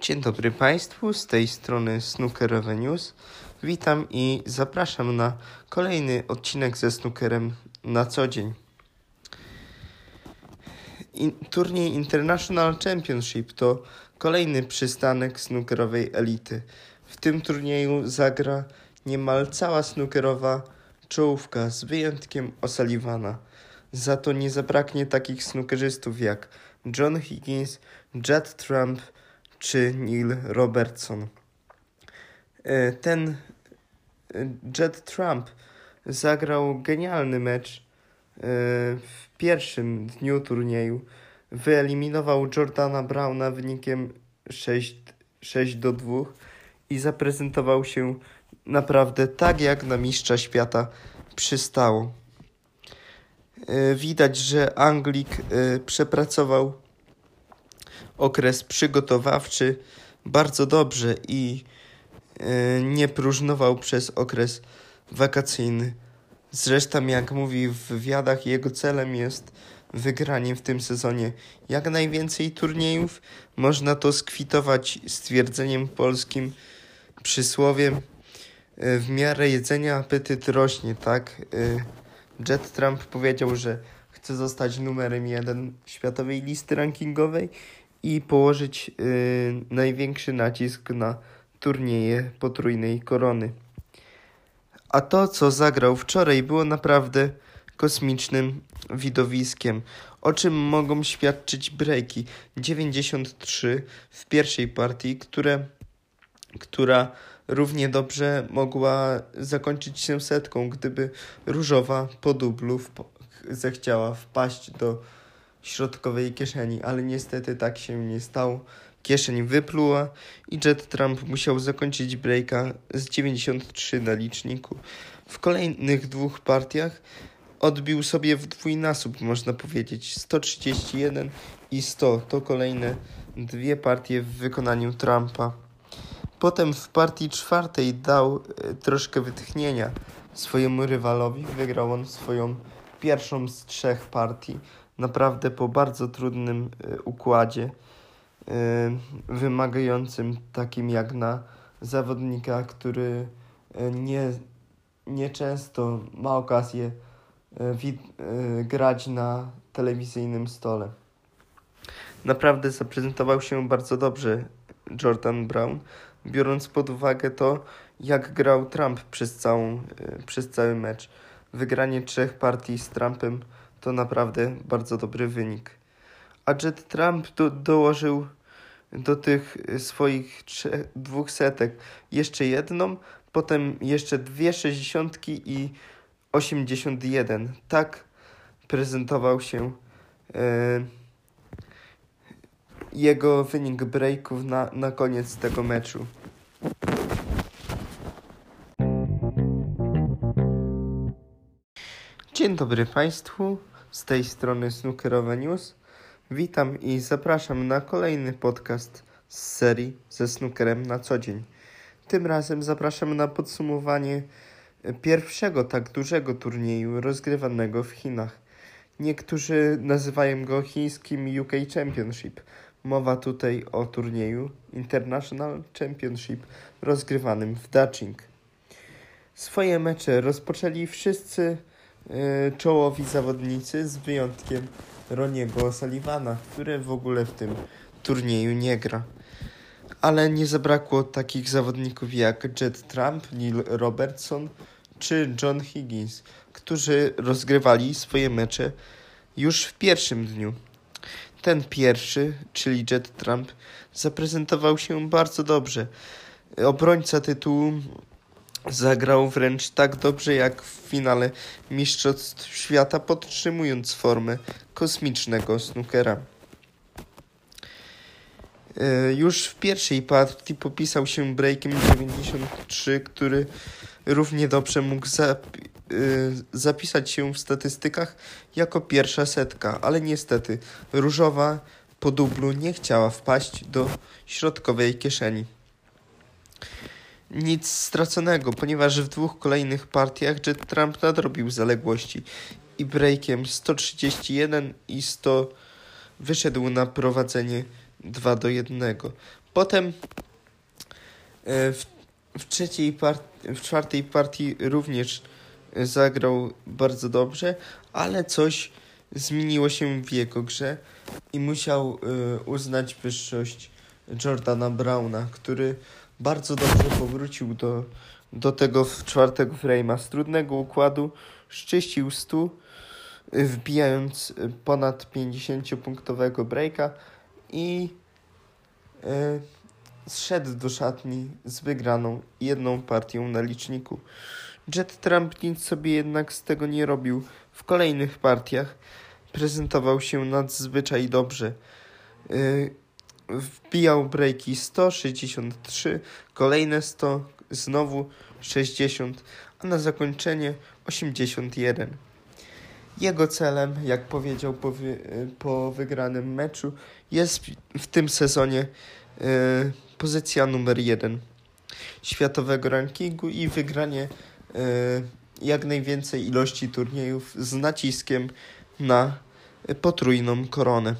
Dzień dobry Państwu, z tej strony Snookerowe News. Witam i zapraszam na kolejny odcinek ze snookerem na co dzień. In, turniej International Championship to kolejny przystanek snookerowej elity. W tym turnieju zagra niemal cała snookerowa czołówka z wyjątkiem O'Sullivana. Za to nie zabraknie takich snookerzystów jak John Higgins, Judd Trump, czy Neil Robertson. E, ten e, Jet Trump zagrał genialny mecz e, w pierwszym dniu turnieju. Wyeliminował Jordana Browna wynikiem 6, 6 do 2 i zaprezentował się naprawdę tak, jak na mistrza świata przystało. Widać, że Anglik przepracował okres przygotowawczy bardzo dobrze i e, nie próżnował przez okres wakacyjny. Zresztą, jak mówi w wywiadach, jego celem jest wygranie w tym sezonie jak najwięcej turniejów. Można to skwitować stwierdzeniem polskim przysłowiem e, w miarę jedzenia apetyt rośnie, tak? E, Jet Trump powiedział, że chce zostać numerem jeden światowej listy rankingowej i położyć y, największy nacisk na turnieje potrójnej korony. A to, co zagrał wczoraj, było naprawdę kosmicznym widowiskiem, o czym mogą świadczyć breaki 93 w pierwszej partii, które, która równie dobrze mogła zakończyć się setką, gdyby Różowa po dublu zechciała wpaść do środkowej kieszeni, ale niestety tak się nie stało. Kieszeń wypluła i Jet Trump musiał zakończyć breaka z 93 na liczniku. W kolejnych dwóch partiach odbił sobie w dwójnasób, można powiedzieć. 131 i 100 to kolejne dwie partie w wykonaniu Trumpa. Potem w partii czwartej dał e, troszkę wytchnienia swojemu rywalowi. Wygrał on swoją pierwszą z trzech partii naprawdę po bardzo trudnym y, układzie, y, wymagającym takim jak na zawodnika, który y, nie, nie często ma okazję grać na telewizyjnym stole. Naprawdę zaprezentował się bardzo dobrze Jordan Brown, biorąc pod uwagę to, jak grał Trump przez, całą, przez cały mecz. Wygranie trzech partii z Trumpem to naprawdę bardzo dobry wynik. A Jet Trump do, dołożył do tych swoich trzech, dwóch setek jeszcze jedną, potem jeszcze dwie sześćdziesiątki i osiemdziesiąt jeden. Tak prezentował się e, jego wynik breaków na, na koniec tego meczu. Dzień dobry Państwu. Z tej strony Snookerowe News. Witam i zapraszam na kolejny podcast z serii ze snookerem na co dzień. Tym razem zapraszam na podsumowanie pierwszego tak dużego turnieju rozgrywanego w Chinach. Niektórzy nazywają go chińskim UK Championship. Mowa tutaj o turnieju International Championship rozgrywanym w Daching. Swoje mecze rozpoczęli wszyscy czołowi zawodnicy z wyjątkiem Roniego Sullivana, który w ogóle w tym turnieju nie gra. Ale nie zabrakło takich zawodników jak Jet Trump, Neil Robertson czy John Higgins, którzy rozgrywali swoje mecze już w pierwszym dniu. Ten pierwszy, czyli Jet Trump, zaprezentował się bardzo dobrze. Obrońca tytułu Zagrał wręcz tak dobrze jak w finale Mistrzostw Świata, podtrzymując formę kosmicznego snookera. E, już w pierwszej partii popisał się breakiem 93, który równie dobrze mógł e, zapisać się w statystykach jako pierwsza setka, ale niestety różowa po dublu nie chciała wpaść do środkowej kieszeni nic straconego, ponieważ w dwóch kolejnych partiach Jet Trump nadrobił zaległości i breakiem 131 i 100 wyszedł na prowadzenie 2 do 1. Potem w, w trzeciej part w czwartej partii również zagrał bardzo dobrze, ale coś zmieniło się w jego grze i musiał y, uznać wyższość Jordana Browna, który bardzo dobrze powrócił do, do tego czwartego frame'a z trudnego układu, szczyścił stu, y, wbijając ponad 50-punktowego breaka i y, zszedł do szatni z wygraną jedną partią na liczniku. Jet Trump nic sobie jednak z tego nie robił. W kolejnych partiach prezentował się nadzwyczaj dobrze. Wbijał breaki 163, kolejne 100, znowu 60, a na zakończenie 81. Jego celem, jak powiedział po, wy, po wygranym meczu, jest w tym sezonie yy, pozycja numer jeden światowego rankingu i wygranie yy, jak najwięcej ilości turniejów z naciskiem na potrójną koronę.